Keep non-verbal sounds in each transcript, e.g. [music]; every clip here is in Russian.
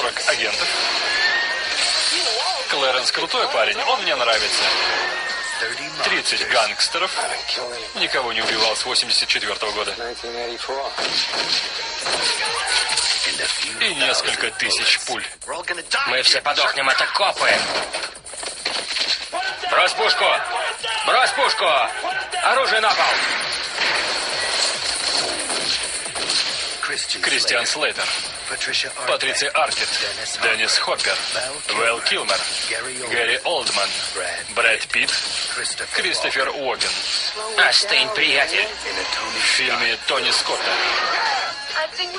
40 агентов. Клэренс крутой парень, он мне нравится. 30 гангстеров. Никого не убивал с 84 года. И несколько тысяч пуль. Мы все подохнем, это копы. Брось пушку! Брось пушку! Оружие на пол! Кристиан Слейтер. Патриция Аркет, Деннис Хоппер, Вэл Килмер, Гэри Олдман, Брэд Питт, Кристофер Уокен. Остынь, приятель. В фильме Тони Скотта.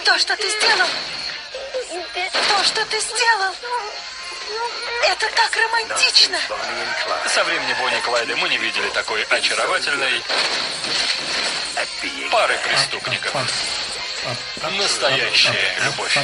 То, что ты сделал, то, что ты сделал, это так романтично. Со времени Бонни Клайда мы не видели такой очаровательной пары преступников. Настоящая любовь.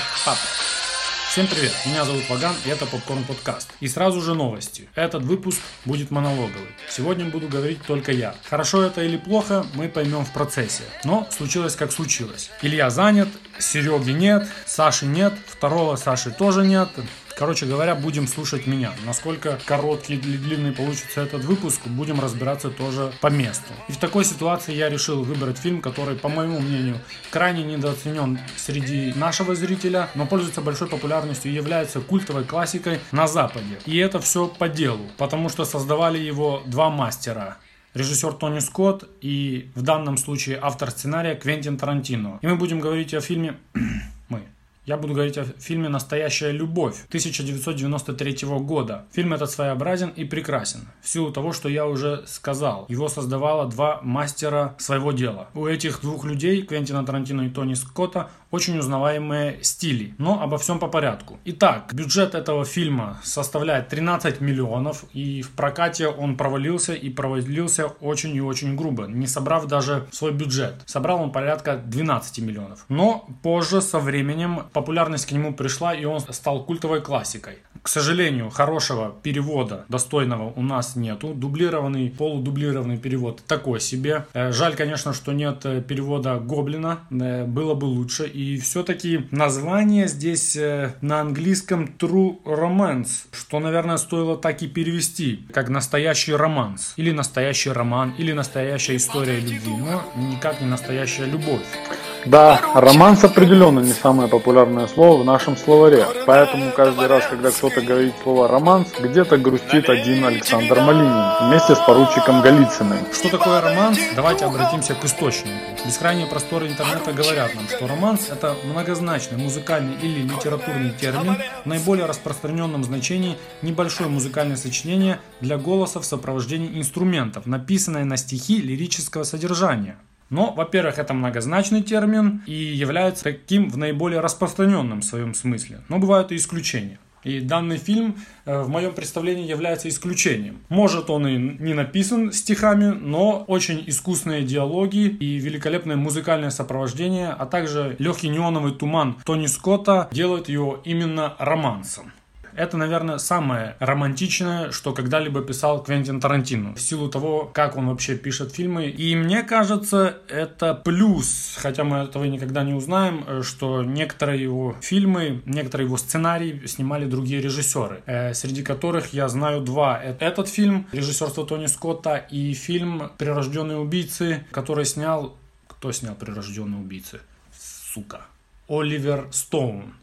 Всем привет, меня зовут Ваган, и это Попкорн Подкаст. И сразу же новости. Этот выпуск будет монологовый. Сегодня буду говорить только я. Хорошо это или плохо, мы поймем в процессе. Но случилось как случилось. Илья занят, Сереги нет, Саши нет, второго Саши тоже нет. Короче говоря, будем слушать меня. Насколько короткий или длинный получится этот выпуск, будем разбираться тоже по месту. И в такой ситуации я решил выбрать фильм, который, по моему мнению, крайне недооценен среди нашего зрителя, но пользуется большой популярностью и является культовой классикой на Западе. И это все по делу, потому что создавали его два мастера режиссер Тони Скотт и в данном случае автор сценария Квентин Тарантино. И мы будем говорить о фильме. Я буду говорить о фильме «Настоящая любовь» 1993 года. Фильм этот своеобразен и прекрасен. В силу того, что я уже сказал. Его создавало два мастера своего дела. У этих двух людей, Квентина Тарантино и Тони Скотта, очень узнаваемые стили. Но обо всем по порядку. Итак, бюджет этого фильма составляет 13 миллионов. И в прокате он провалился и провалился очень и очень грубо. Не собрав даже свой бюджет. Собрал он порядка 12 миллионов. Но позже со временем популярность к нему пришла, и он стал культовой классикой. К сожалению, хорошего перевода достойного у нас нету. Дублированный, полудублированный перевод такой себе. Э, жаль, конечно, что нет э, перевода Гоблина. Э, было бы лучше. И все-таки название здесь на английском True Romance, что, наверное, стоило так и перевести, как настоящий романс. Или настоящий роман, или настоящая история любви, но никак не настоящая любовь. Да, романс определенно не самое популярное слово в нашем словаре, поэтому каждый раз, когда кто-то говорит слово романс, где-то грустит один Александр Малинин вместе с поручиком Голицыным. Что такое романс? Давайте обратимся к источнику. Бескрайние просторы интернета говорят нам, что романс – это многозначный музыкальный или литературный термин, в наиболее распространенном значении небольшое музыкальное сочинение для голоса в сопровождении инструментов, написанное на стихи лирического содержания. Но, во-первых, это многозначный термин и является таким в наиболее распространенном своем смысле. Но бывают и исключения. И данный фильм э, в моем представлении является исключением. Может он и не написан стихами, но очень искусные диалоги и великолепное музыкальное сопровождение, а также легкий неоновый туман Тони Скотта делают его именно романсом. Это, наверное, самое романтичное, что когда-либо писал Квентин Тарантино. В силу того, как он вообще пишет фильмы. И мне кажется, это плюс, хотя мы этого никогда не узнаем, что некоторые его фильмы, некоторые его сценарии снимали другие режиссеры, э, среди которых я знаю два. Этот фильм режиссерства Тони Скотта и фильм «Прирожденные убийцы», который снял... Кто снял «Прирожденные убийцы»? Сука. Оливер Стоун.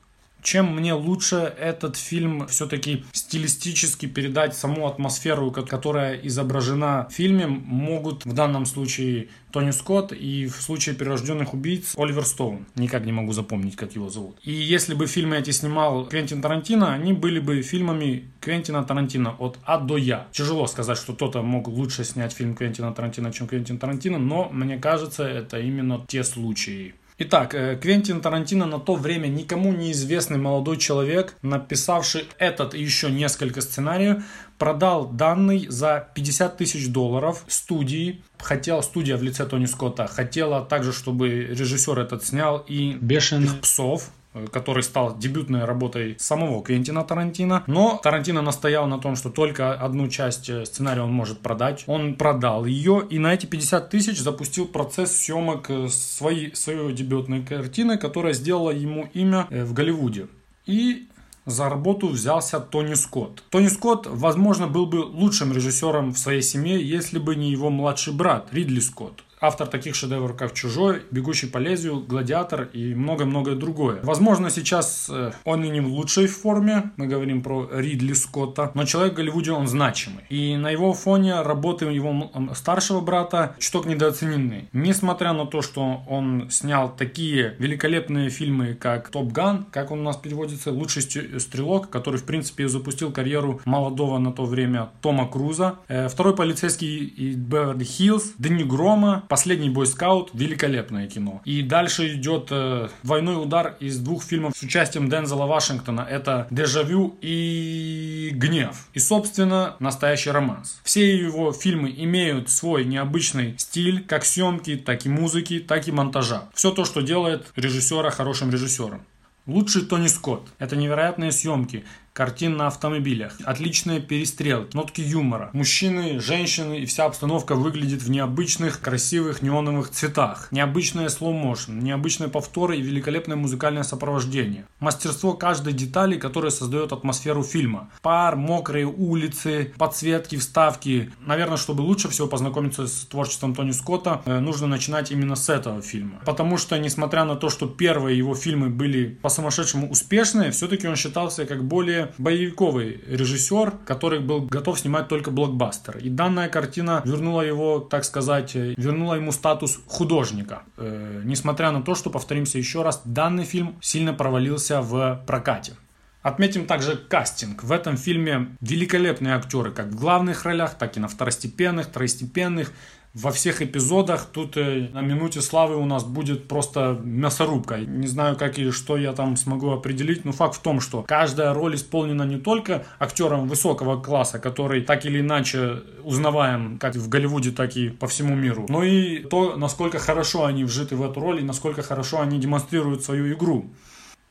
Чем мне лучше этот фильм все-таки стилистически передать саму атмосферу, которая изображена в фильме, могут в данном случае Тони Скотт и в случае перерожденных убийц Оливер Стоун. Никак не могу запомнить, как его зовут. И если бы фильмы эти снимал Квентин Тарантино, они были бы фильмами Квентина Тарантино от А до Я. Тяжело сказать, что кто-то мог лучше снять фильм Квентина Тарантино, чем Квентин Тарантино, но мне кажется, это именно те случаи. Итак, э, Квентин Тарантино на то время никому неизвестный молодой человек, написавший этот и еще несколько сценариев, продал данный за 50 тысяч долларов студии. Хотела студия в лице Тони Скотта, хотела также, чтобы режиссер этот снял и «Бешеных псов», который стал дебютной работой самого Квентина Тарантино. Но Тарантино настоял на том, что только одну часть э, сценария он может продать. Он продал ее и на эти 50 тысяч запустил процесс съемок э, своей, своей дебютной картины, которая сделала ему имя в Голливуде. И за работу взялся Тони Скотт. Тони Скотт, возможно, был бы лучшим режиссером в своей семье, если бы не его младший брат Ридли Скотт автор таких шедевров, как «Чужой», «Бегущий по лезвию», «Гладиатор» и много-многое другое. Возможно, сейчас э, он и не в лучшей форме, мы говорим про Ридли Скотта, но человек в Голливуде, он значимый. И на его фоне работы его старшего брата чуток недооценены. Несмотря на то, что он снял такие великолепные фильмы, как «Топ Ган», как он у нас переводится, «Лучший стрелок», который, в принципе, запустил карьеру молодого на то время Тома Круза, э, «Второй полицейский и Беверли Хиллз», «Дни грома», Последний бойскаут – великолепное кино. И дальше идет э, двойной удар из двух фильмов с участием Дензела Вашингтона. Это «Дежавю» и «Гнев». И, собственно, «Настоящий романс». Все его фильмы имеют свой необычный стиль, как съемки, так и музыки, так и монтажа. Все то, что делает режиссера хорошим режиссером. Лучший Тони Скотт. Это невероятные съемки, картин на автомобилях, отличные перестрелки, нотки юмора. Мужчины, женщины и вся обстановка выглядит в необычных, красивых неоновых цветах. Необычное слоу-моушен, необычные повторы и великолепное музыкальное сопровождение. Мастерство каждой детали, которая создает атмосферу фильма. Пар, мокрые улицы, подсветки, вставки. Наверное, чтобы лучше всего познакомиться с творчеством Тони Скотта, э, нужно начинать именно с этого фильма. Потому что, несмотря на то, что первые его фильмы были по-сумасшедшему успешные, все-таки он считался как более боевиковый режиссер, который был готов снимать только блокбастер. И данная картина вернула его, так сказать, вернула ему статус художника. Э, несмотря на то, что, повторимся еще раз, данный фильм сильно провалился в прокате. Отметим также кастинг. В этом фильме великолепные актеры, как в главных ролях, так и на второстепенных, второстепенных во всех эпизодах. Тут э, на минуте славы у нас будет просто мясорубка. Не знаю, как и что я там смогу определить, но факт в том, что каждая роль исполнена не только актером высокого класса, который так или иначе узнаваем как в Голливуде, так и по всему миру, но и то, насколько хорошо они вжиты в эту роль и насколько хорошо они демонстрируют свою игру.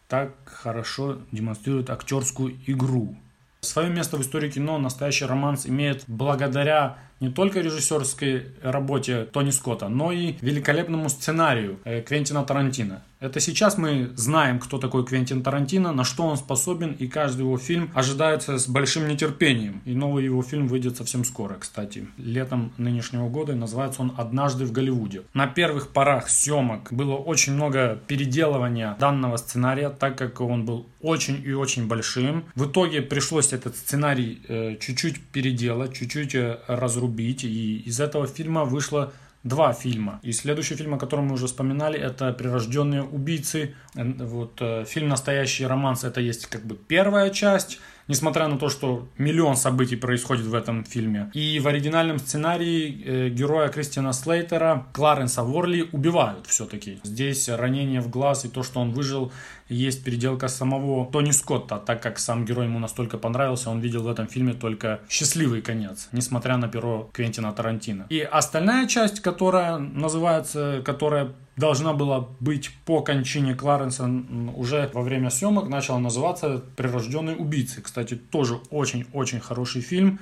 Так хорошо демонстрируют актерскую игру. Свое место в истории кино настоящий романс имеет благодаря не только режиссерской работе Тони Скотта, но и великолепному сценарию э, Квентина Тарантино. Это сейчас мы знаем, кто такой Квентин Тарантино, на что он способен, и каждый его фильм ожидается с большим нетерпением. И новый его фильм выйдет совсем скоро, кстати, летом нынешнего года, и называется он «Однажды в Голливуде». На первых порах съемок было очень много переделывания данного сценария, так как он был очень и очень большим. В итоге пришлось этот сценарий э, чуть-чуть переделать, чуть-чуть э, разрубить, и из этого фильма вышло два фильма. И следующий фильм, о котором мы уже вспоминали, это «Прирожденные убийцы». Вот э, фильм «Настоящий романс» это есть как бы первая часть, несмотря на то, что миллион событий происходит в этом фильме. И в оригинальном сценарии э, героя Кристиана Слейтера, Кларенса Ворли, убивают все-таки. Здесь ранение в глаз и то, что он выжил, есть переделка самого Тони Скотта, так как сам герой ему настолько понравился, он видел в этом фильме только счастливый конец, несмотря на перо Квентина Тарантино. И остальная часть, которая называется, которая должна была быть по кончине Кларенса уже во время съемок, начала называться «Прирожденный убийцы». Кстати, тоже очень-очень хороший фильм.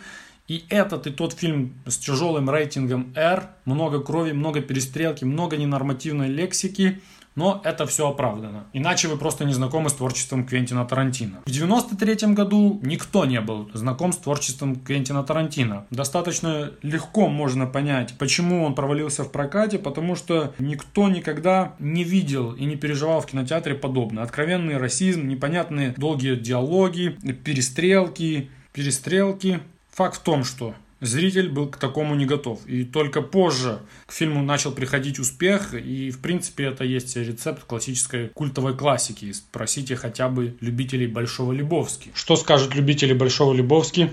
И этот и тот фильм с тяжелым рейтингом R, много крови, много перестрелки, много ненормативной лексики – но это все оправдано. Иначе вы просто не знакомы с творчеством Квентина Тарантино. В 93 году никто не был знаком с творчеством Квентина Тарантино. Достаточно легко можно понять, почему он провалился в прокате, потому что никто никогда не видел и не переживал в кинотеатре подобное. Откровенный расизм, непонятные долгие диалоги, перестрелки, перестрелки. Факт в том, что зритель был к такому не готов. И только позже к фильму начал приходить успех, и в принципе это есть рецепт классической культовой классики. Спросите хотя бы любителей Большого Любовски. Что скажут любители Большого Любовски?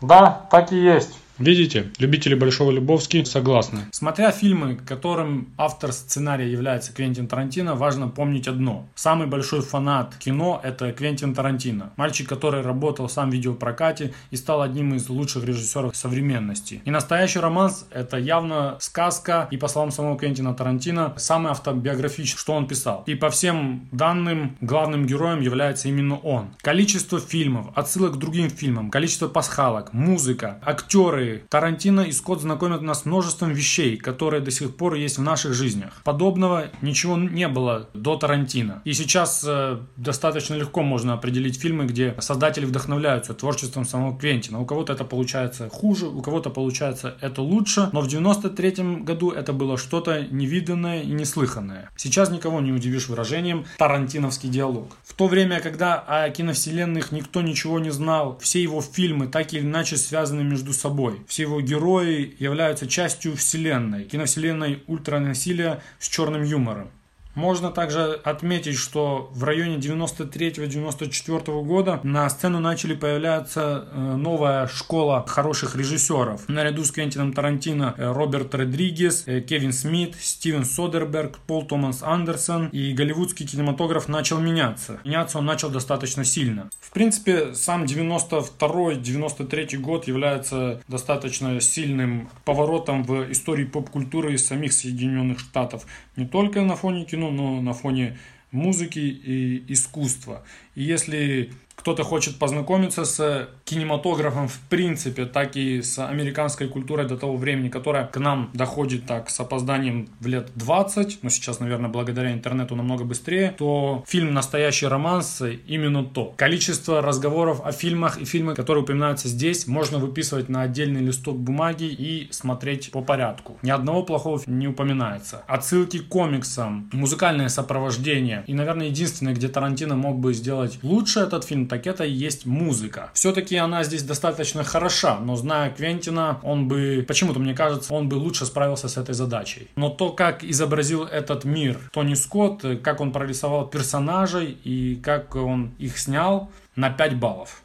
Да, так и есть. Видите, любители Большого Любовски согласны. Смотря фильмы, которым автор сценария является Квентин Тарантино, важно помнить одно. Самый большой фанат кино – это Квентин Тарантино. Мальчик, который работал сам в видеопрокате и стал одним из лучших режиссеров современности. И настоящий романс – это явно сказка, и по словам самого Квентина Тарантино, самый автобиографичный, что он писал. И по всем данным, главным героем является именно он. Количество фильмов, отсылок к другим фильмам, количество пасхалок, музыка, актеры, Тарантино и Скотт знакомят нас с множеством вещей, которые до сих пор есть в наших жизнях. Подобного ничего не было до Тарантино. И сейчас э, достаточно легко можно определить фильмы, где создатели вдохновляются творчеством самого Квентина. У кого-то это получается хуже, у кого-то получается это лучше, но в 93 году это было что-то невиданное и неслыханное. Сейчас никого не удивишь выражением «тарантиновский диалог». В то время, когда о киновселенных никто ничего не знал, все его фильмы так или иначе связаны между собой. Все его герои являются частью вселенной, киновселенной ультранасилия с черным юмором. Можно также отметить, что в районе 93-94 года на сцену начали появляться э, новая школа хороших режиссеров. Наряду с Квентином Тарантино э, Роберт Родригес, э, Кевин Смит, Стивен Содерберг, Пол Томас Андерсон и голливудский кинематограф начал меняться. Меняться он начал достаточно сильно. В принципе, сам 92-93 год является достаточно сильным поворотом в истории поп-культуры самих Соединенных Штатов. Не только на фоне кино, но на фоне музыки и искусства. И если кто-то хочет познакомиться с кинематографом в принципе, так и с американской культурой до того времени, которая к нам доходит так с опозданием в лет 20, но сейчас, наверное, благодаря интернету намного быстрее, то фильм «Настоящий романс» именно то. Количество разговоров о фильмах и фильмы, которые упоминаются здесь, можно выписывать на отдельный листок бумаги и смотреть по порядку. Ни одного плохого не упоминается. Отсылки к комиксам, музыкальное сопровождение. И, наверное, единственное, где Тарантино мог бы сделать лучше этот фильм, так это и есть музыка. Все-таки она здесь достаточно хороша, но зная Квентина, он бы, почему-то мне кажется, он бы лучше справился с этой задачей. Но то, как изобразил этот мир Тони Скотт, как он прорисовал персонажей и как он их снял, на 5 баллов.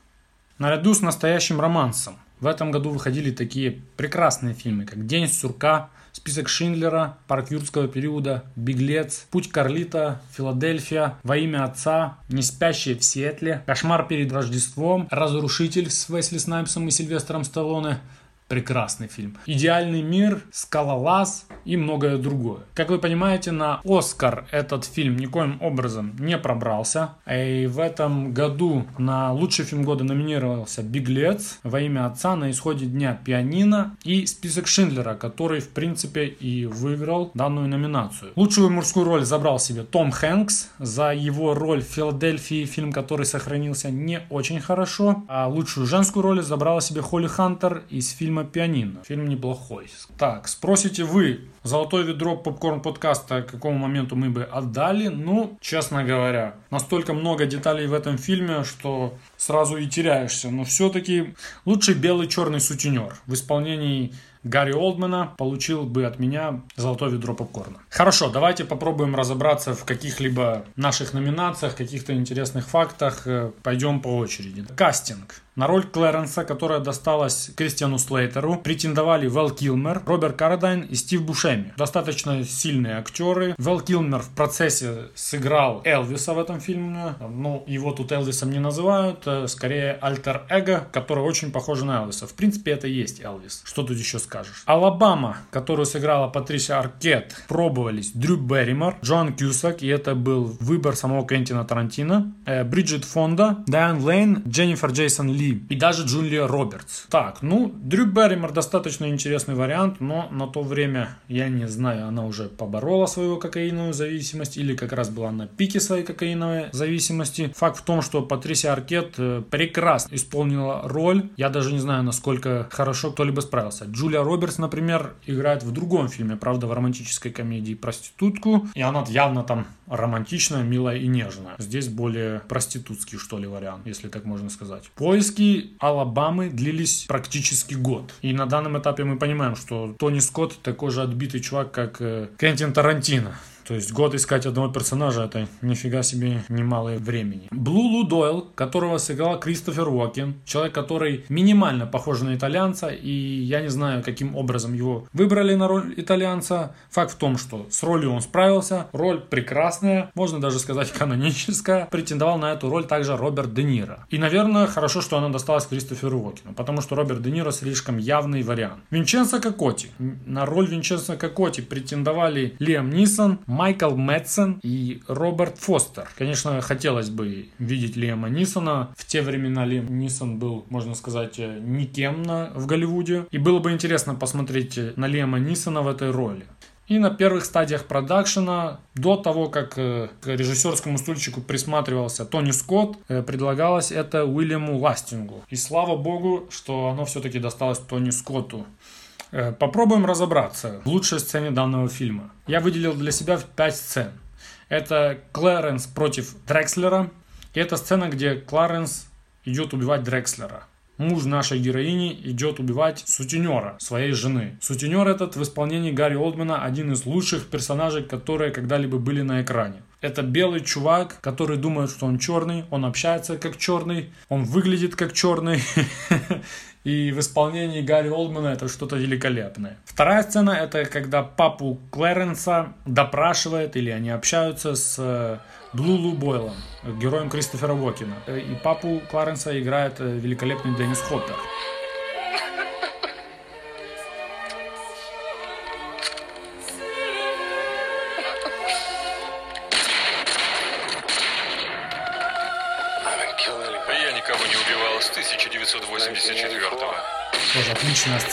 Наряду с настоящим романсом. В этом году выходили такие прекрасные фильмы, как «День сурка», Список Шиндлера, Парк юрского периода, Беглец, Путь Карлита, Филадельфия, Во имя Отца, Не спящие в Сиэтле, Кошмар перед Рождеством, Разрушитель с Весли Снайпсом и Сильвестром Сталлоне, Прекрасный фильм. Идеальный мир, Скалолаз и многое другое. Как вы понимаете, на Оскар этот фильм никоим образом не пробрался. И в этом году на лучший фильм года номинировался «Беглец», «Во имя отца», «На исходе дня пианино» и «Список Шиндлера», который, в принципе, и выиграл данную номинацию. Лучшую мужскую роль забрал себе Том Хэнкс за его роль в «Филадельфии», фильм, который сохранился не очень хорошо. А лучшую женскую роль забрала себе Холли Хантер из фильма фильма «Пианино». Фильм неплохой. Так, спросите вы, золотое ведро попкорн подкаста к какому моменту мы бы отдали? Ну, честно говоря, настолько много деталей в этом фильме, что сразу и теряешься. Но все-таки лучший белый черный сутенер в исполнении Гарри Олдмана получил бы от меня золотое ведро попкорна. Хорошо, давайте попробуем разобраться в каких-либо наших номинациях, каких-то интересных фактах. Э, пойдем по очереди. Кастинг. На роль Клэренса, которая досталась Кристиану Слейтеру, претендовали Вэл Килмер, Роберт Карадайн и Стив Бушеми. Достаточно сильные актеры. Вэл Килмер в процессе сыграл Элвиса в этом фильме. Ну, его тут Элвисом не называют. Э, скорее, альтер-эго, который очень похож на Элвиса. В принципе, это и есть Элвис. Что тут еще скажешь? Алабама, которую сыграла Патрисия Аркет, пробовались Дрю Берримор, Джон Кьюсак, и это был выбор самого Квентина Тарантино, э, Бриджит Фонда, Дайан Лейн, Дженнифер Джейсон Ли, ли и даже Джулия Робертс. Так, ну, Дрю Берримор достаточно интересный вариант, но на то время, я не знаю, она уже поборола свою кокаиновую зависимость или как раз была на пике своей кокаиновой зависимости. Факт в том, что Патрисия Аркет э, прекрасно исполнила роль. Я даже не знаю, насколько хорошо кто-либо справился. Джулия Робертс, например, играет в другом фильме, правда, в романтической комедии «Проститутку», и она явно там романтичная, милая и нежная. Здесь более проститутский, что ли, вариант, если так можно сказать. Поиски Алабамы длились практически год. И на данном этапе мы понимаем, что Тони Скотт такой же отбитый чувак, как э, Кентин Тарантино. То есть год искать одного персонажа это нифига себе немалое времени. Блулу Дойл, которого сыграл Кристофер Уокен, человек, который минимально похож на итальянца, и я не знаю, каким образом его выбрали на роль итальянца. Факт в том, что с ролью он справился, роль прекрасная, можно даже сказать [laughs] каноническая. Претендовал на эту роль также Роберт Де Ниро. И, наверное, хорошо, что она досталась Кристоферу Уокену, потому что Роберт Де Ниро слишком явный вариант. Винченцо Кокоти. На роль Винченцо Кокоти претендовали Лиам Нисон, Майкл Мэтсон и Роберт Фостер. Конечно, хотелось бы видеть Лиама Нисона. В те времена Лиам Нисон был, можно сказать, никем на, в Голливуде. И было бы интересно посмотреть на Лиама Нисона в этой роли. И на первых стадиях продакшена, до того, как э, к режиссерскому стульчику присматривался Тони Скотт, э, предлагалось это Уильяму Ластингу. И слава богу, что оно все-таки досталось Тони Скотту. Э, попробуем разобраться в лучшей сцене данного фильма. Я выделил для себя 5 сцен. Это Клэренс против Дрекслера. И это сцена, где Кларенс идет убивать Дрекслера муж нашей героини идет убивать сутенера, своей жены. Сутенер этот в исполнении Гарри Олдмана один из лучших персонажей, которые когда-либо были на экране. Это белый чувак, который думает, что он черный, он общается как черный, он выглядит как черный. [laughs] И в исполнении Гарри Олдмана это что-то великолепное. Вторая сцена это когда папу Клэренса допрашивает или они общаются с э, Блулу Бойлом, героем Кристофера Уокена. Э, и папу Кларенса играет э, великолепный Деннис Хоппер.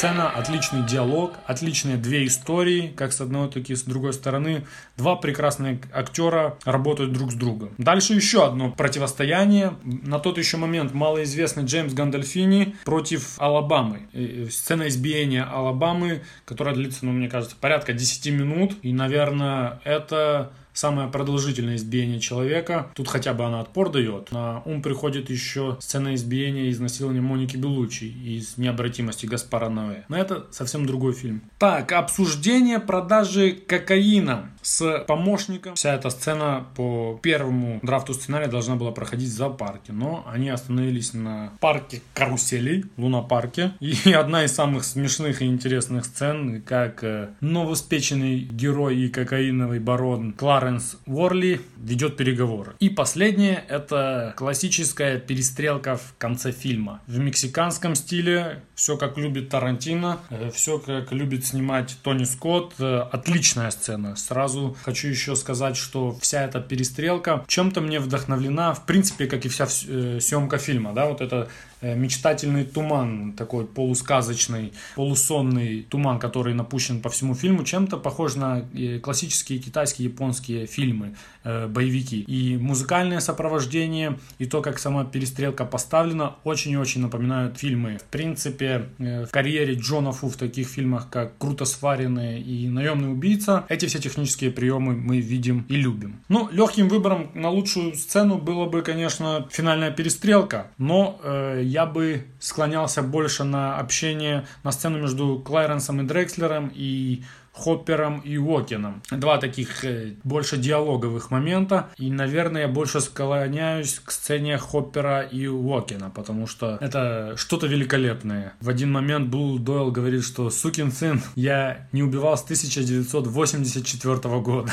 Сцена, отличный диалог, отличные две истории, как с одной, так и с другой стороны. Два прекрасных актера работают друг с другом. Дальше еще одно противостояние. На тот еще момент малоизвестный Джеймс Гандальфини против Алабамы. Сцена избиения Алабамы, которая длится, ну, мне кажется, порядка 10 минут. И, наверное, это самое продолжительное избиение человека. Тут хотя бы она отпор дает. На ум приходит еще сцена избиения и изнасилования Моники Белучи из «Необратимости Гаспара Ноэ». Но это совсем другой фильм. Так, обсуждение продажи кокаина с помощником. Вся эта сцена по первому драфту сценария должна была проходить в зоопарке, но они остановились на парке каруселей, луна-парке. [laughs] И одна из самых смешных и интересных сцен, как э, новоспеченный герой и кокаиновый барон Кларенс Уорли ведет переговоры. И последнее, это классическая перестрелка в конце фильма. В мексиканском стиле, все как любит Тарантино, э, все как любит снимать Тони Скотт. Э, отличная сцена. Сразу хочу еще сказать, что вся эта перестрелка чем-то мне вдохновлена, в принципе, как и вся э, съемка фильма, да, вот это мечтательный туман, такой полусказочный, полусонный туман, который напущен по всему фильму, чем-то похож на э, классические китайские, японские фильмы, э, боевики. И музыкальное сопровождение, и то, как сама перестрелка поставлена, очень и очень напоминают фильмы. В принципе, в карьере Джона Фу в таких фильмах, как «Круто сваренные» и «Наемный убийца», эти все технические приемы мы видим и любим. Ну, легким выбором на лучшую сцену было бы, конечно, финальная перестрелка, но э, я бы склонялся больше на общение, на сцену между Клайренсом и Дрекслером и Хоппером и Уокеном. Два таких э, больше диалоговых момента. И, наверное, я больше склоняюсь к сцене Хоппера и Уокена, потому что это что-то великолепное. В один момент Блу Дойл говорит, что «Сукин сын, я не убивал с 1984 года».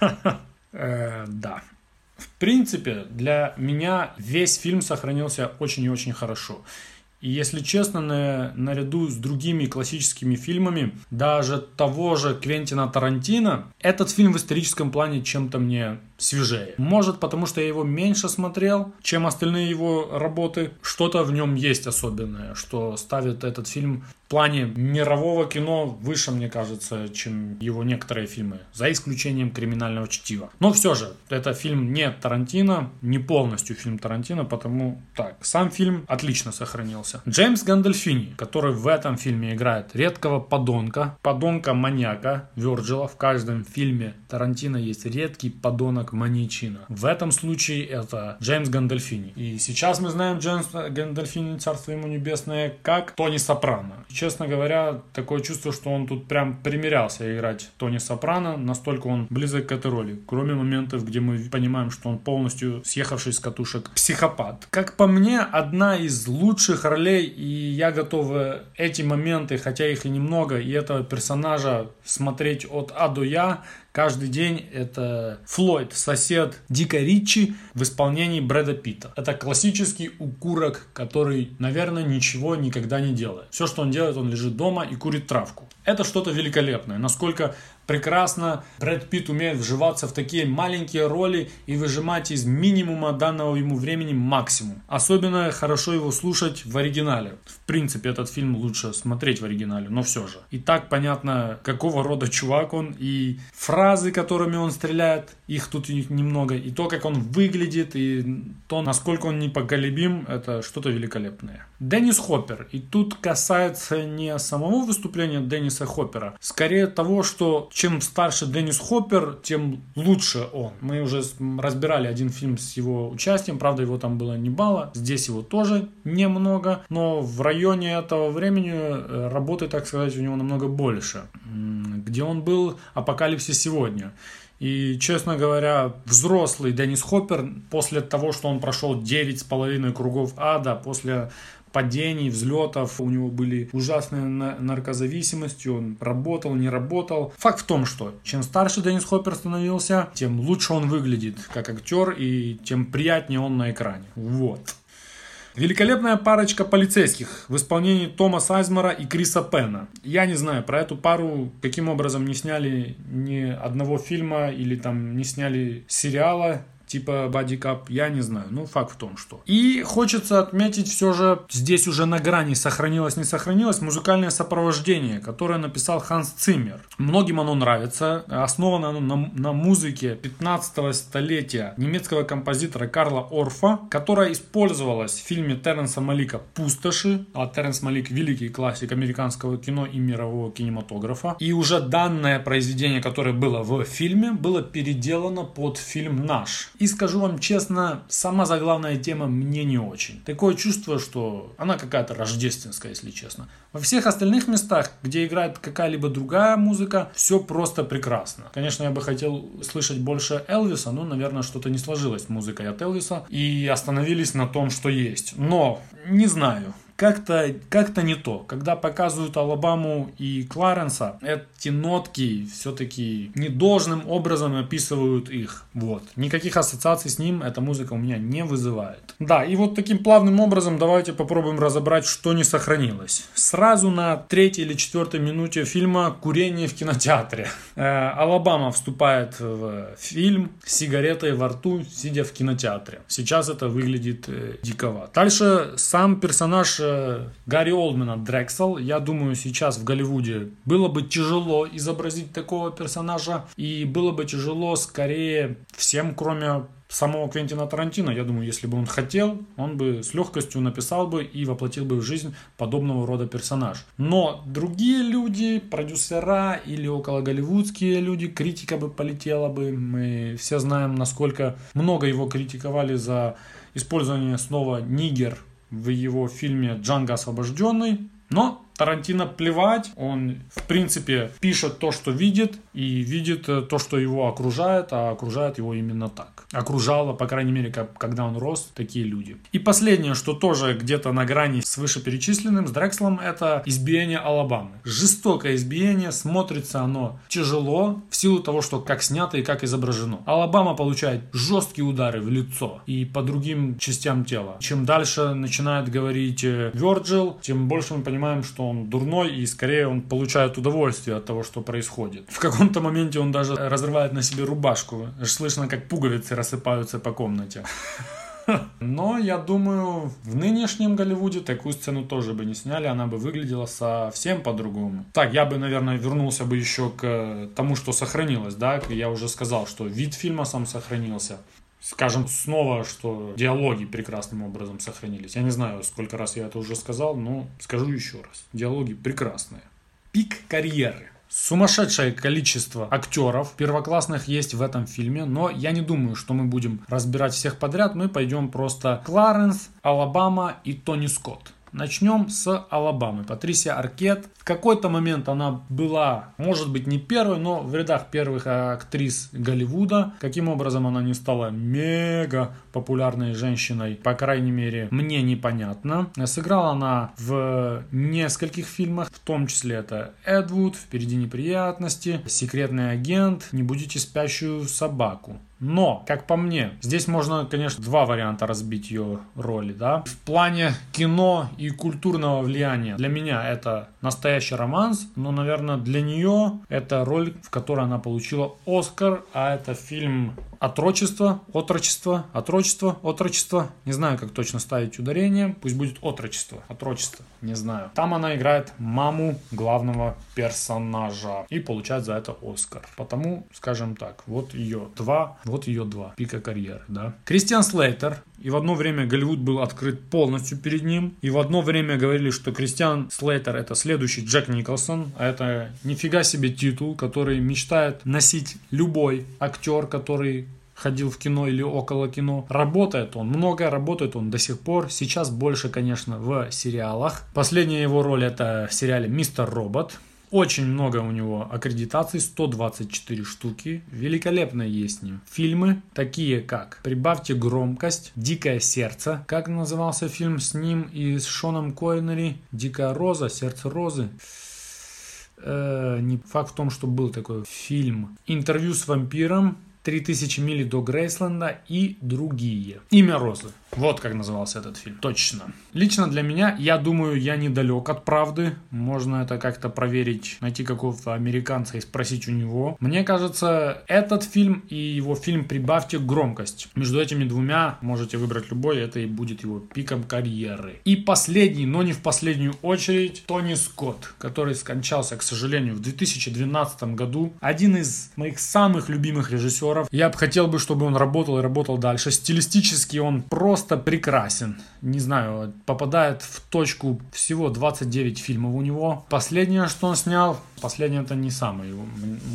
[laughs] Э, да. В принципе, для меня весь фильм сохранился очень и очень хорошо. И если честно, на, наряду с другими классическими фильмами, даже того же Квентина Тарантино, этот фильм в историческом плане чем-то мне свежее. Может, потому что я его меньше смотрел, чем остальные его работы. Что-то в нем есть особенное, что ставит этот фильм в плане мирового кино выше, мне кажется, чем его некоторые фильмы, за исключением криминального чтива. Но все же, это фильм не Тарантино, не полностью фильм Тарантино, потому так, сам фильм отлично сохранился. Джеймс Гандальфини, который в этом фильме играет редкого подонка, подонка-маньяка Вёрджила. В каждом фильме Тарантино есть редкий подонок маньячина. В этом случае это Джеймс Гандальфини. И сейчас мы знаем Джеймса Гандальфини, царство ему небесное, как Тони Сопрано. Честно говоря, такое чувство, что он тут прям примерялся играть Тони Сопрано, настолько он близок к этой роли. Кроме моментов, где мы понимаем, что он полностью съехавший с катушек психопат. Как по мне, одна из лучших ролей, и я готов эти моменты, хотя их и немного, и этого персонажа смотреть от А до Я, Каждый день это Флойд, сосед Дика Ричи в исполнении Брэда Питта. Это классический укурок, который, наверное, ничего никогда не делает. Все, что он делает, он лежит дома и курит травку. Это что-то великолепное. Насколько прекрасно Брэд Питт умеет вживаться в такие маленькие роли и выжимать из минимума данного ему времени максимум. Особенно хорошо его слушать в оригинале. В принципе, этот фильм лучше смотреть в оригинале, но все же. И так понятно, какого рода чувак он, и фразы, которыми он стреляет, их тут немного, и то, как он выглядит, и то, насколько он непоколебим, это что-то великолепное. Деннис Хоппер. И тут касается не самого выступления Денниса Хоппера, скорее того, что чем старше Деннис Хоппер, тем лучше он. Мы уже разбирали один фильм с его участием, правда его там было не мало, здесь его тоже немного, но в районе этого времени э, работы, так сказать, у него намного больше. Где он был, Апокалипсис сегодня. И, честно говоря, взрослый Деннис Хоппер, после того, что он прошел 9,5 кругов ада, после падений, взлетов, у него были ужасные наркозависимости, он работал, не работал. Факт в том, что чем старше Деннис Хоппер становился, тем лучше он выглядит как актер и тем приятнее он на экране. Вот. Великолепная парочка полицейских в исполнении Тома Сайзмара и Криса Пена. Я не знаю, про эту пару каким образом не сняли ни одного фильма или там не сняли сериала типа бодикап, я не знаю. Ну, факт в том, что. И хочется отметить все же, здесь уже на грани сохранилось, не сохранилось, музыкальное сопровождение, которое написал Ханс Циммер. Многим оно нравится. Основано оно на, на музыке 15-го столетия немецкого композитора Карла Орфа, которая использовалась в фильме Терренса Малика «Пустоши», а Терренс Малик великий классик американского кино и мирового кинематографа. И уже данное произведение, которое было в фильме, было переделано под фильм «Наш». Скажу вам честно, сама заглавная тема мне не очень. Такое чувство, что она какая-то рождественская, если честно. Во всех остальных местах, где играет какая-либо другая музыка, все просто прекрасно. Конечно, я бы хотел слышать больше Элвиса, но, наверное, что-то не сложилось с музыкой от Элвиса. И остановились на том, что есть. Но, не знаю, как-то как не то. Когда показывают Алабаму и Кларенса, эти нотки все-таки недолжным образом описывают их. Вот. Никаких ассоциаций с ним эта музыка у меня не вызывает. Да, и вот таким плавным образом давайте попробуем разобрать, что не сохранилось. Сразу на третьей или четвертой минуте фильма «Курение в кинотеатре». Э, Алабама вступает в фильм с сигаретой во рту, сидя в кинотеатре. Сейчас это выглядит э, диковато. Дальше сам персонаж Гарри Олдмана Дрексел. Я думаю, сейчас в Голливуде было бы тяжело изобразить такого персонажа. И было бы тяжело скорее всем, кроме самого Квентина Тарантино, я думаю, если бы он хотел, он бы с легкостью написал бы и воплотил бы в жизнь подобного рода персонаж. Но другие люди, продюсера или около голливудские люди, критика бы полетела бы. Мы все знаем, насколько много его критиковали за использование снова нигер в его фильме «Джанго освобожденный». Но Тарантино плевать, он в принципе пишет то, что видит, и видит э, то, что его окружает, а окружает его именно так. Окружало, по крайней мере, как, когда он рос, такие люди. И последнее, что тоже где-то на грани с вышеперечисленным, с Дрекслом, это избиение Алабамы. Жестокое избиение, смотрится оно тяжело, в силу того, что как снято и как изображено. Алабама получает жесткие удары в лицо и по другим частям тела. Чем дальше начинает говорить э, Вёрджил, тем больше мы понимаем, что он дурной, и скорее он получает удовольствие от того, что происходит. В каком-то моменте он даже разрывает на себе рубашку. Слышно, как пуговицы рассыпаются по комнате. Но я думаю, в нынешнем Голливуде такую сцену тоже бы не сняли, она бы выглядела совсем по-другому. Так, я бы, наверное, вернулся бы еще к тому, что сохранилось, да, я уже сказал, что вид фильма сам сохранился скажем снова, что диалоги прекрасным образом сохранились. Я не знаю, сколько раз я это уже сказал, но скажу еще раз. Диалоги прекрасные. Пик карьеры. Сумасшедшее количество актеров первоклассных есть в этом фильме, но я не думаю, что мы будем разбирать всех подряд. Мы пойдем просто Кларенс, Алабама и Тони Скотт. Начнем с Алабамы. Патрисия Аркет. В какой-то момент она была, может быть, не первой, но в рядах первых актрис Голливуда. Каким образом она не стала мега популярной женщиной, по крайней мере, мне непонятно. Сыграла она в нескольких фильмах, в том числе это Эдвуд, «Впереди неприятности», «Секретный агент», «Не будете спящую собаку». Но, как по мне, здесь можно, конечно, два варианта разбить ее роли, да. В плане кино и культурного влияния для меня это настоящий романс, но, наверное, для нее это роль, в которой она получила Оскар, а это фильм Отрочество, отрочество, отрочество, отрочество. Не знаю, как точно ставить ударение. Пусть будет отрочество, отрочество, не знаю. Там она играет маму главного персонажа и получает за это Оскар. Потому, скажем так, вот ее два, вот ее два пика карьеры, да. Кристиан Слейтер. И в одно время Голливуд был открыт полностью перед ним. И в одно время говорили, что Кристиан Слейтер это следующий Джек Николсон. А это нифига себе титул, который мечтает носить любой актер, который ходил в кино или около кино. Работает он, много работает он до сих пор. Сейчас больше, конечно, в сериалах. Последняя его роль это в сериале «Мистер Робот». Очень много у него аккредитаций, 124 штуки. Великолепно есть с ним. Фильмы, такие как «Прибавьте громкость», «Дикое сердце», как назывался фильм с ним и с Шоном Койнери, «Дикая роза», «Сердце розы». Э, не факт в том, что был такой фильм. «Интервью с вампиром», «3000 миль до Грейсленда» и другие. «Имя Розы». Вот как назывался этот фильм. Точно. Лично для меня, я думаю, я недалек от правды. Можно это как-то проверить, найти какого-то американца и спросить у него. Мне кажется, этот фильм и его фильм «Прибавьте громкость». Между этими двумя можете выбрать любой, это и будет его пиком карьеры. И последний, но не в последнюю очередь, Тони Скотт, который скончался, к сожалению, в 2012 году. Один из моих самых любимых режиссеров. Я бы хотел бы, чтобы он работал и работал дальше. Стилистически он просто просто прекрасен. Не знаю, попадает в точку всего 29 фильмов у него. Последнее, что он снял, последнее это не самый его,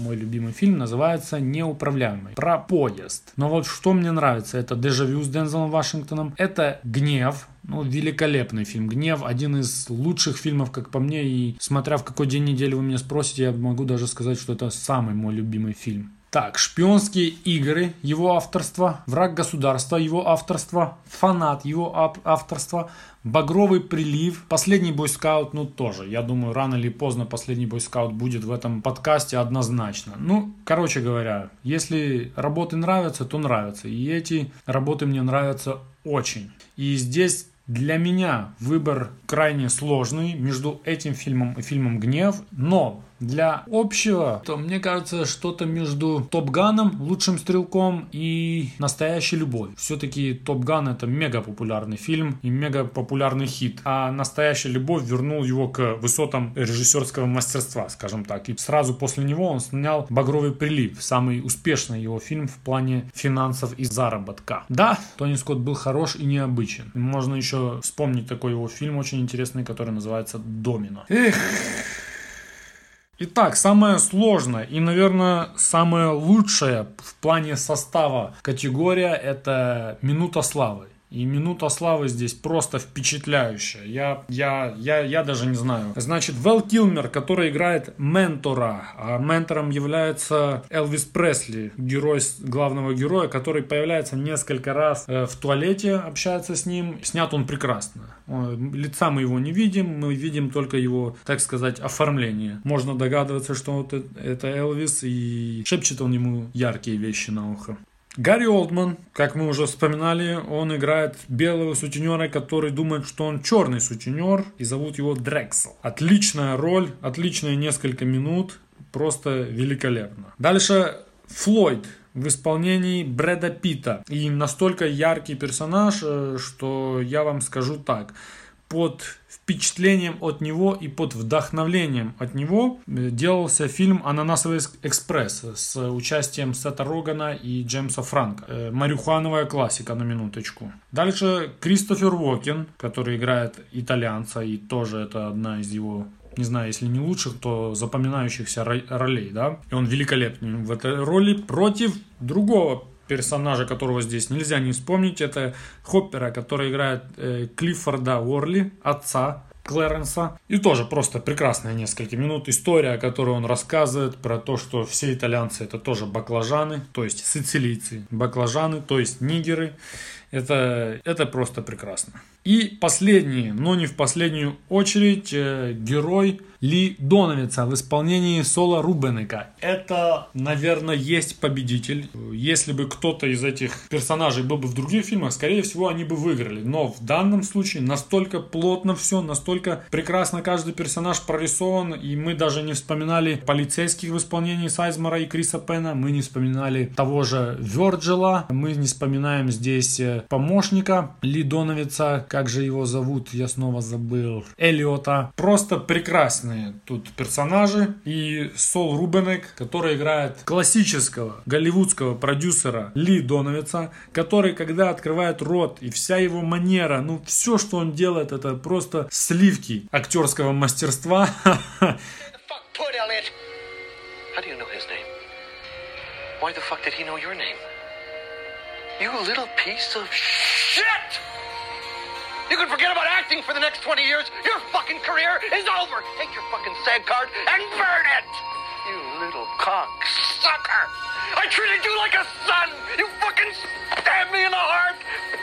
мой любимый фильм, называется «Неуправляемый». Про поезд. Но вот что мне нравится, это «Дежавю» с Дензелом Вашингтоном, это «Гнев», ну, великолепный фильм. «Гнев» один из лучших фильмов, как по мне. И смотря в какой день недели вы меня спросите, я могу даже сказать, что это самый мой любимый фильм. Так, шпионские игры, его авторство, враг государства, его авторство, фанат, его авторство, багровый прилив, последний бойскаут, ну тоже, я думаю, рано или поздно последний бойскаут будет в этом подкасте однозначно. Ну, короче говоря, если работы нравятся, то нравятся, и эти работы мне нравятся очень. И здесь для меня выбор крайне сложный между этим фильмом и фильмом «Гнев», но для общего, то мне кажется, что-то между Топ Ганом, лучшим стрелком и настоящей любовь. Все-таки Топ Ган это мега популярный фильм и мега популярный хит. А настоящая любовь вернул его к высотам режиссерского мастерства, скажем так. И сразу после него он снял Багровый прилив, самый успешный его фильм в плане финансов и заработка. Да, Тони Скотт был хорош и необычен. Можно еще вспомнить такой его фильм очень интересный, который называется Домино. Эх, Итак, самая сложная и, наверное, самая лучшая в плане состава категория – это «Минута славы». И минута славы здесь просто впечатляющая. Я, я, я, я даже не знаю. Значит, Вэл Килмер, который играет ментора, а ментором является Элвис Пресли, герой главного героя, который появляется несколько раз э, в туалете, общается с ним. Снят он прекрасно. Лица мы его не видим, мы видим только его, так сказать, оформление. Можно догадываться, что вот это Элвис, и шепчет он ему яркие вещи на ухо. Гарри Олдман, как мы уже вспоминали, он играет белого сутенера, который думает, что он черный сутенер, и зовут его Дрексел. Отличная роль, отличные несколько минут, просто великолепно. Дальше Флойд в исполнении Брэда Питта. И настолько яркий персонаж, э, что я вам скажу так. Под впечатлением от него и под вдохновлением от него э, делался фильм «Ананасовый экспресс» с участием Сета Рогана и Джеймса Франка. Э, марихуановая классика на минуточку. Дальше Кристофер Уокен, который играет итальянца и тоже это одна из его не знаю, если не лучших, то запоминающихся ролей, да. И он великолепный в этой роли против другого персонажа, которого здесь нельзя не вспомнить, это Хоппера, который играет э, Клиффорда Уорли, отца Клэренса. И тоже просто прекрасная несколько минут история, которую он рассказывает про то, что все итальянцы это тоже баклажаны, то есть сицилийцы, баклажаны, то есть нигеры. Это, это просто прекрасно. И последний, но не в последнюю очередь, э, герой Ли Доновица в исполнении Соло Рубенека. Это, наверное, есть победитель. Если бы кто-то из этих персонажей был бы в других фильмах, скорее всего, они бы выиграли. Но в данном случае настолько плотно все, настолько прекрасно каждый персонаж прорисован, и мы даже не вспоминали полицейских в исполнении Сайзмара и Криса Пена, мы не вспоминали того же Верджила, мы не вспоминаем здесь помощника Ли Доновица, как же его зовут, я снова забыл, Элиота. Просто прекрасные тут персонажи. И Сол Рубенек, который играет классического голливудского продюсера Ли Доновица, который, когда открывает рот и вся его манера, ну, все, что он делает, это просто сливки актерского мастерства. [laughs] Why the fuck did he know your name? You little piece of shit! You can forget about acting for the next 20 years. Your fucking career is over. Take your fucking SAG card and burn it! You little cock sucker! I treated you like a son! You fucking stabbed me in the heart!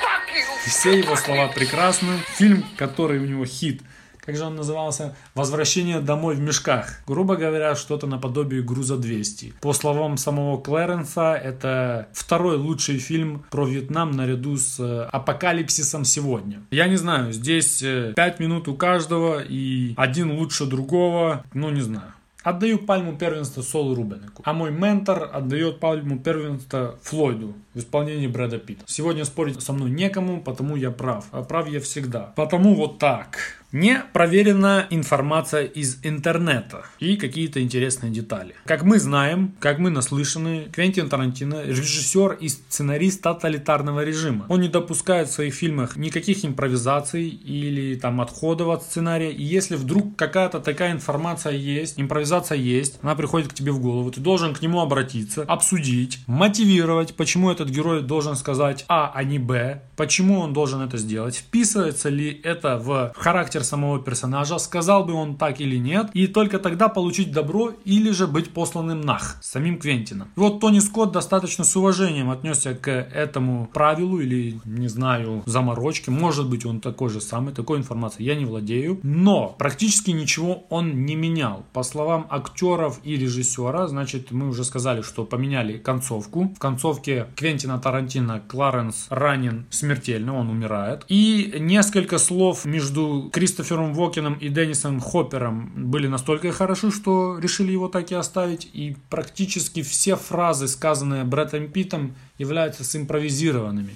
Fuck you! Все его слова прекрасны. Фильм, который у него хит – как же он назывался, «Возвращение домой в мешках». Грубо говоря, что-то наподобие «Груза 200». По словам самого Клэренса, это второй лучший фильм про Вьетнам наряду с э, «Апокалипсисом сегодня». Я не знаю, здесь э, пять минут у каждого и один лучше другого, ну не знаю. Отдаю пальму первенства Солу Рубенеку. А мой ментор отдает пальму первенства Флойду в исполнении Брэда Питта. Сегодня спорить со мной некому, потому я прав. А прав я всегда. Потому вот так. Не проверена информация из интернета и какие-то интересные детали. Как мы знаем, как мы наслышаны, Квентин Тарантино режиссер и сценарист тоталитарного режима. Он не допускает в своих фильмах никаких импровизаций или там отходов от сценария. И если вдруг какая-то такая информация есть, импровизация есть, она приходит к тебе в голову, ты должен к нему обратиться, обсудить, мотивировать, почему этот герой должен сказать А, а не Б, почему он должен это сделать, вписывается ли это в характер самого персонажа, сказал бы он так или нет, и только тогда получить добро или же быть посланным нах самим Квентином. И вот Тони Скотт достаточно с уважением отнесся к этому правилу или, не знаю, заморочке. Может быть, он такой же самый, такой информацией я не владею. Но практически ничего он не менял. По словам актеров и режиссера, значит, мы уже сказали, что поменяли концовку. В концовке Квентина Тарантино Кларенс ранен смертельно, он умирает. И несколько слов между Крис Кристофером Вокином и Деннисом Хоппером были настолько хороши, что решили его так и оставить. И практически все фразы, сказанные Брэдом Питтом, являются симпровизированными.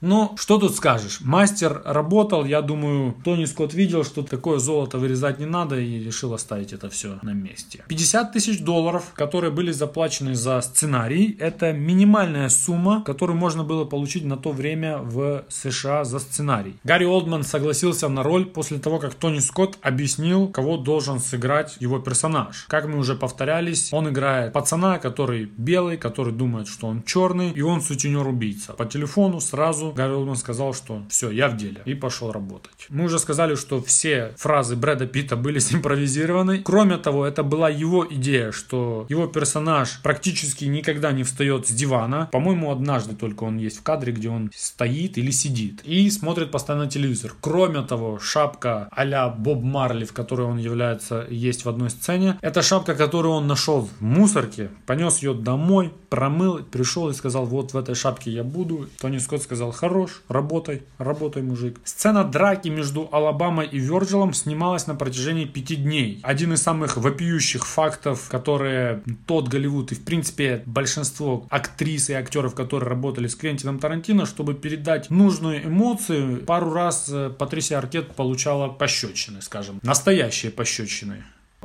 Но что тут скажешь? Мастер работал, я думаю, Тони Скотт видел, что такое золото вырезать не надо и решил оставить это все на месте. 50 тысяч долларов, которые были заплачены за сценарий, это минимальная сумма, которую можно было получить на то время в США за сценарий. Гарри Олдман согласился на роль после того, как Тони Скотт объяснил, кого должен сыграть его персонаж. Как мы уже повторялись, он играет пацана, который белый, который думает, что он черный, и он сутенер-убийца. По телефону сразу Гарри Олдман сказал, что все, я в деле. И пошел работать. Мы уже сказали, что все фразы Брэда Питта были [laughs] симпровизированы. Кроме того, это была его идея, что его персонаж практически никогда не встает с дивана. По-моему, однажды только он есть в кадре, где он стоит или сидит. И смотрит постоянно телевизор. Кроме того, шапка а-ля Боб Марли, в которой он является, есть в одной сцене. Это шапка, которую он нашел в мусорке, понес ее домой, промыл, пришел и сказал, вот в этой шапке я буду. Тони Скотт сказал, Хорош, работай, работай, мужик. Сцена драки между Алабамой и Вёрджилом снималась на протяжении пяти дней. Один из самых вопиющих фактов, которые тот Голливуд и в принципе большинство актрис и актеров, которые работали с Квентином Тарантино, чтобы передать нужную эмоцию, пару раз э, Патрисия Аркет получала пощечины, скажем, настоящие пощечины.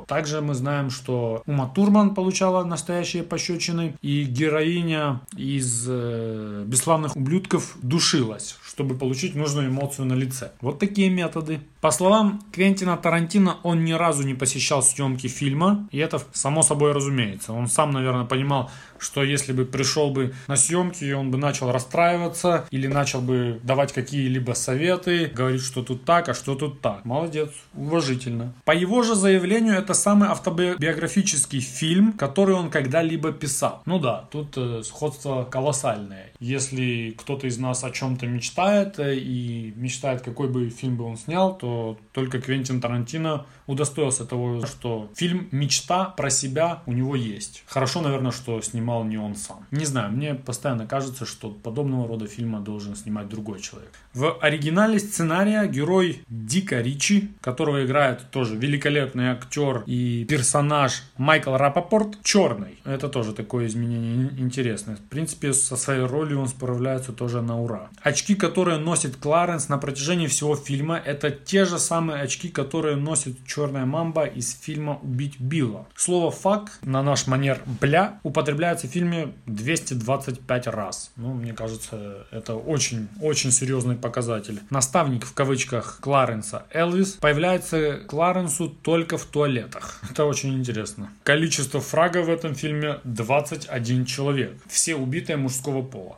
Также мы знаем, что Ума Турман получала настоящие пощечины, и героиня из э, «Бесславных ублюдков» душилась, чтобы получить нужную эмоцию на лице. Вот такие методы. По словам Квентина Тарантино, он ни разу не посещал съемки фильма, и это само собой разумеется. Он сам, наверное, понимал, что если бы пришел бы на съемки, он бы начал расстраиваться или начал бы давать какие-либо советы, говорить, что тут так, а что тут так. Молодец, уважительно. По его же заявлению, это самый автобиографический фильм, который он когда-либо писал. Ну да, тут э, сходство колоссальное. Если кто-то из нас о чем-то мечтает э, и мечтает, какой бы фильм бы он снял, то только Квентин Тарантино удостоился того, что фильм «Мечта» про себя у него есть. Хорошо, наверное, что снимал не он сам. Не знаю, мне постоянно кажется, что подобного рода фильма должен снимать другой человек. В оригинале сценария герой Дика Ричи, которого играет тоже великолепный актер и персонаж Майкл Рапопорт, черный. Это тоже такое изменение интересное. В принципе, со своей ролью он справляется тоже на ура. Очки, которые носит Кларенс на протяжении всего фильма, это те же самые очки, которые носит черная мамба из фильма «Убить Билла». Слово «фак» на наш манер «бля» употребляется в фильме 225 раз. Ну, мне кажется, это очень-очень серьезный показатель. Наставник в кавычках Кларенса Элвис появляется Кларенсу только в туалетах. [laughs] Это очень интересно. Количество фрагов в этом фильме 21 человек. Все убитые мужского пола.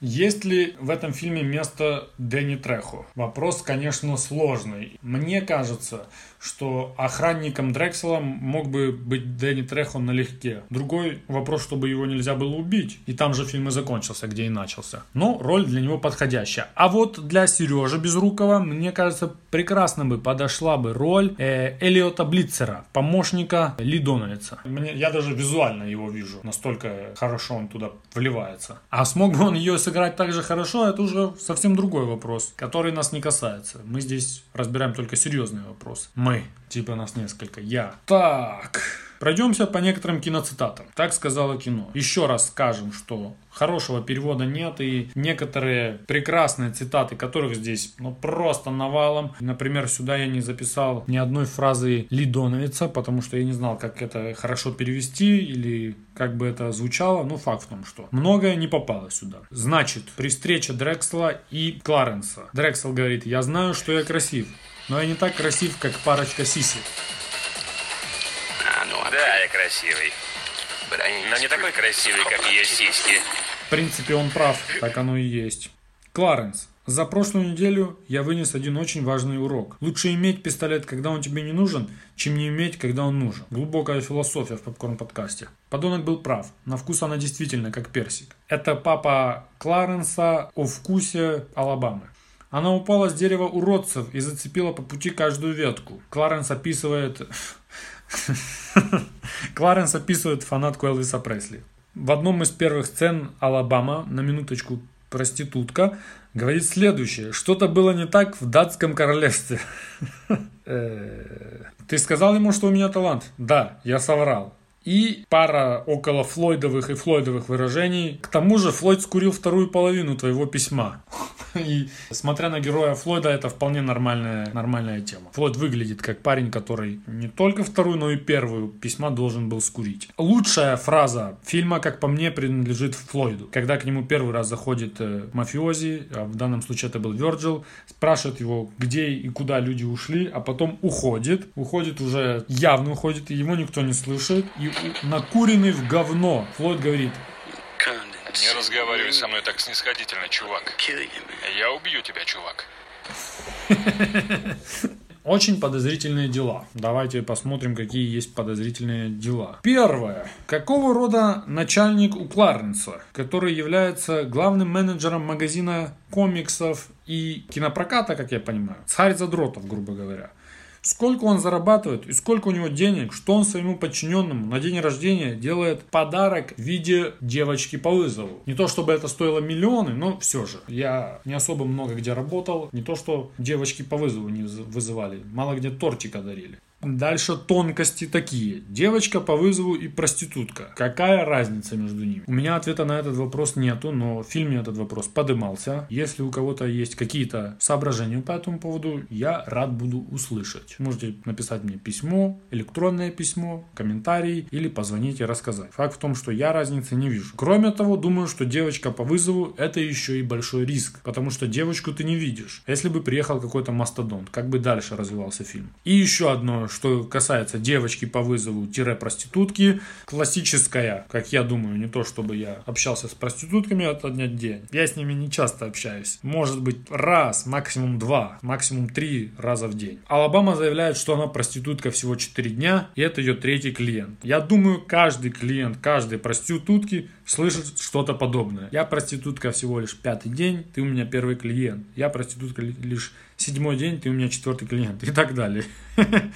Есть ли в этом фильме место Дэнни Трехо? Вопрос, конечно, сложный. Мне кажется, что охранником Дрексела мог бы быть Дэнни Трехо налегке. Другой вопрос, чтобы его нельзя было убить. И там же фильм и закончился, где и начался. Но роль для него подходящая. А вот для Сережи Безрукова, мне кажется, прекрасно бы подошла бы роль э, Элиота Блицера, помощника Лидоновица. Мне, я даже визуально его вижу. Настолько хорошо он туда вливается. А смог бы он ее сыграть так же хорошо, это уже совсем другой вопрос, который нас не касается. Мы здесь разбираем только серьезные вопросы. Мы мы, типа нас несколько, я. Так, пройдемся по некоторым киноцитатам. Так сказала кино. Еще раз скажем, что хорошего перевода нет и некоторые прекрасные цитаты, которых здесь ну просто навалом. Например, сюда я не записал ни одной фразы Лидоновица, потому что я не знал, как это хорошо перевести или как бы это звучало. Ну, факт в том, что многое не попало сюда. Значит, при встрече Дрексла и Кларенса. Дрексел говорит, я знаю, что я красив. Но я не так красив, как парочка сиси. Да, я красивый. Но не такой красивый, как ее сиськи. В принципе, он прав, так оно и есть. Кларенс, за прошлую неделю я вынес один очень важный урок. Лучше иметь пистолет, когда он тебе не нужен, чем не иметь, когда он нужен. Глубокая философия в попкорн-подкасте. Подонок был прав. На вкус она действительно как персик. Это папа Кларенса о вкусе Алабамы. Она упала с дерева уродцев и зацепила по пути каждую ветку. Кларенс описывает... [laughs] Кларенс описывает фанатку Элвиса Пресли. В одном из первых сцен Алабама, на минуточку проститутка, говорит следующее. Что-то было не так в датском королевстве. [laughs] Э, Ты сказал ему, что у меня талант? Да, я соврал. И пара около флойдовых и флойдовых выражений. К тому же Флойд скурил вторую половину твоего письма. [laughs] И смотря на героя Флойда, это вполне нормальная, нормальная тема. Флойд выглядит как парень, который не только вторую, но и первую письма должен был скурить. Лучшая фраза фильма, как по мне, принадлежит Флойду. Когда к нему первый раз заходит э, мафиози, а в данном случае это был Вирджил, спрашивает его, где и куда люди ушли, а потом уходит. Уходит уже, явно уходит, и его никто не слышит. И накуренный в говно. Флойд говорит, не разговаривай со мной так снисходительно, чувак. Я убью тебя, чувак. [laughs] Очень подозрительные дела. Давайте посмотрим, какие есть подозрительные дела. Первое. Какого рода начальник у Кларенса, который является главным менеджером магазина комиксов и кинопроката, как я понимаю? Царь задротов, грубо говоря сколько он зарабатывает и сколько у него денег, что он своему подчиненному на день рождения делает подарок в виде девочки по вызову. Не то чтобы это стоило миллионы, но все же. Я не особо много где работал. Не то что девочки по вызову не вызывали. Мало где тортика дарили. Дальше тонкости такие. Девочка по вызову и проститутка. Какая разница между ними? У меня ответа на этот вопрос нету, но в фильме этот вопрос подымался. Если у кого-то есть какие-то соображения по этому поводу, я рад буду услышать. Можете написать мне письмо, электронное письмо, комментарий или позвонить и рассказать. Факт в том, что я разницы не вижу. Кроме того, думаю, что девочка по вызову это еще и большой риск, потому что девочку ты не видишь. Если бы приехал какой-то мастодонт, как бы дальше развивался фильм. И еще одно, что касается девочки по вызову-проститутки, классическая, как я думаю, не то чтобы я общался с проститутками от дня день. Я с ними не часто общаюсь. Может быть раз, максимум два, максимум три раза в день. Алабама заявляет, что она проститутка всего 4 дня, и это ее третий клиент. Я думаю, каждый клиент каждой проститутки слышит что-то подобное. Я проститутка всего лишь пятый день, ты у меня первый клиент. Я проститутка лишь седьмой день, ты у меня четвертый клиент и так далее. [laughs]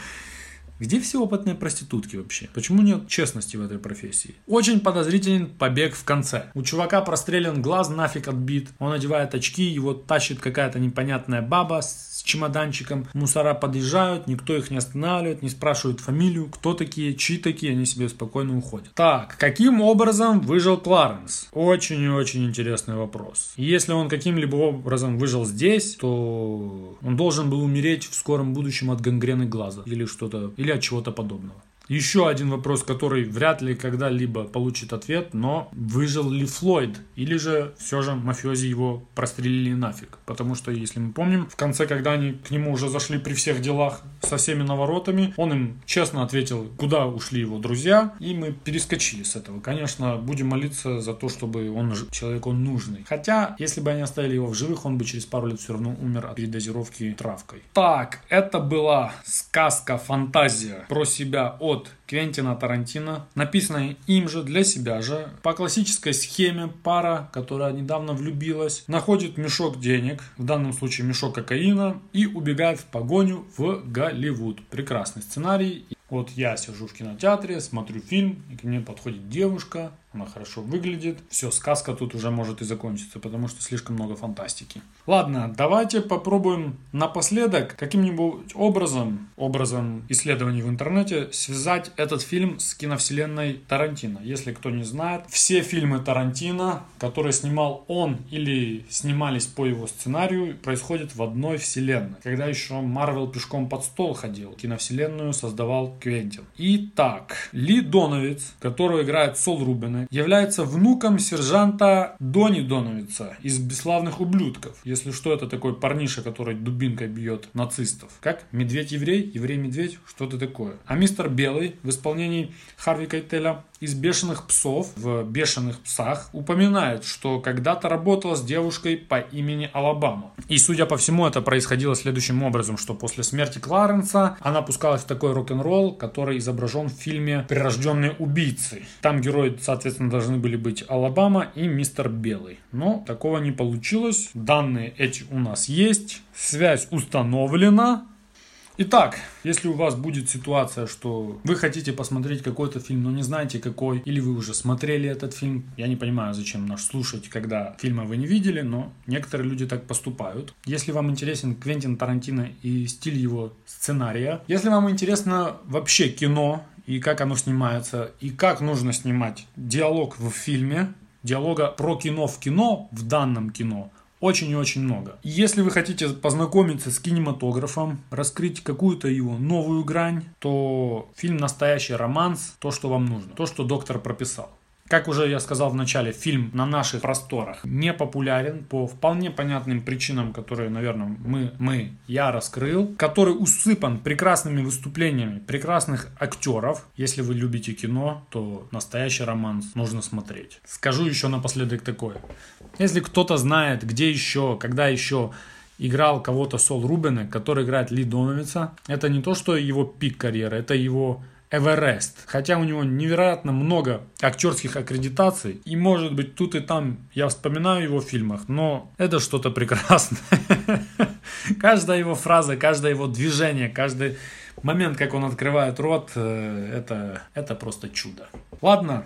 Где все опытные проститутки вообще? Почему нет честности в этой профессии? Очень подозрителен побег в конце. У чувака прострелен глаз нафиг отбит. Он одевает очки, его тащит какая-то непонятная баба с чемоданчиком. Мусора подъезжают, никто их не останавливает, не спрашивают фамилию, кто такие, чьи такие, они себе спокойно уходят. Так, каким образом выжил Кларенс? Очень и очень интересный вопрос. Если он каким-либо образом выжил здесь, то он должен был умереть в скором будущем от гангрены глаза или что-то, или от чего-то подобного. Еще один вопрос, который вряд ли когда-либо получит ответ, но выжил ли Флойд? Или же все же мафиози его прострелили нафиг? Потому что, если мы помним, в конце, когда они к нему уже зашли при всех делах со всеми наворотами, он им честно ответил, куда ушли его друзья, и мы перескочили с этого. Конечно, будем молиться за то, чтобы он человек он нужный. Хотя, если бы они оставили его в живых, он бы через пару лет все равно умер от передозировки травкой. Так, это была сказка, фантазия про себя от от Квентина Тарантино, написанная им же для себя же. По классической схеме пара, которая недавно влюбилась, находит мешок денег, в данном случае мешок кокаина, и убегает в погоню в Голливуд. Прекрасный сценарий. Вот я сижу в кинотеатре, смотрю фильм, и к мне подходит девушка, она хорошо выглядит. Все, сказка тут уже может и закончиться, потому что слишком много фантастики. Ладно, давайте попробуем напоследок каким-нибудь образом, образом исследований в интернете, связать этот фильм с киновселенной Тарантино. Если кто не знает, все фильмы Тарантино, которые снимал он или снимались по его сценарию, происходят в одной вселенной. Когда еще Марвел пешком под стол ходил, киновселенную создавал Квентин. Итак, Ли Доновиц, которого играет Сол Рубин, является внуком сержанта Дони Доновица из «Бесславных ублюдков». Если что, это такой парниша, который дубинкой бьет нацистов. Как? Медведь-еврей? Еврей-медведь? Что-то такое. А мистер Белый в исполнении Харви Кайтеля из «Бешеных псов» в «Бешеных псах» упоминает, что когда-то работала с девушкой по имени Алабама. И, судя по всему, это происходило следующим образом, что после смерти Кларенса она пускалась в такой рок-н-ролл, который изображен в фильме «Прирожденные убийцы». Там герои, соответственно, должны были быть Алабама и мистер Белый. Но такого не получилось. Данные эти у нас есть. Связь установлена. Итак, если у вас будет ситуация, что вы хотите посмотреть какой-то фильм, но не знаете какой, или вы уже смотрели этот фильм, я не понимаю, зачем нас слушать, когда фильма вы не видели, но некоторые люди так поступают. Если вам интересен Квентин Тарантино и стиль его сценария, если вам интересно вообще кино и как оно снимается, и как нужно снимать диалог в фильме, диалога про кино в кино, в данном кино, очень и очень много. Если вы хотите познакомиться с кинематографом, раскрыть какую-то его новую грань, то фильм «Настоящий романс» – то, что вам нужно, то, что доктор прописал. Как уже я сказал в начале, фильм на наших просторах не популярен по вполне понятным причинам, которые, наверное, мы, мы, я раскрыл, который усыпан прекрасными выступлениями прекрасных актеров. Если вы любите кино, то настоящий романс нужно смотреть. Скажу еще напоследок такое. Если кто-то знает, где еще, когда еще играл кого-то Сол Рубене, который играет Ли Доновица, это не то, что его пик карьеры, это его Эверест. Хотя у него невероятно много актерских аккредитаций. И может быть тут и там я вспоминаю его в фильмах, но это что-то прекрасное. [laughs] Каждая его фраза, каждое его движение, каждый момент, как он открывает рот, э, это, это просто чудо. Ладно,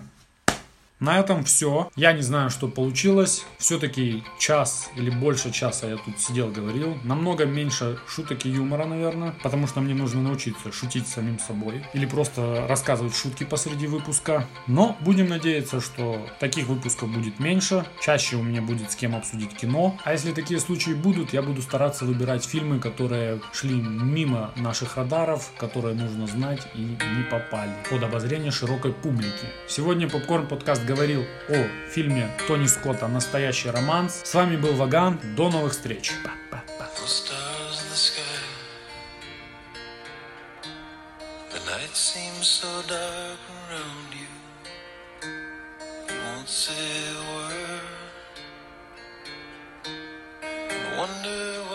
На этом все. Я не знаю, что получилось. Все-таки час или больше часа я тут сидел, говорил. Намного меньше шуток и юмора, наверное. Потому что мне нужно научиться шутить самим собой. Или просто рассказывать шутки посреди выпуска. Но будем надеяться, что таких выпусков будет меньше. Чаще у меня будет с кем обсудить кино. А если такие случаи будут, я буду стараться выбирать фильмы, которые шли мимо наших радаров, которые нужно знать и не попали под обозрение широкой публики. Сегодня Попкорн Подкаст говорил о фильме Тони Скотта «Настоящий романс». С вами был Ваган. До новых встреч. Wonder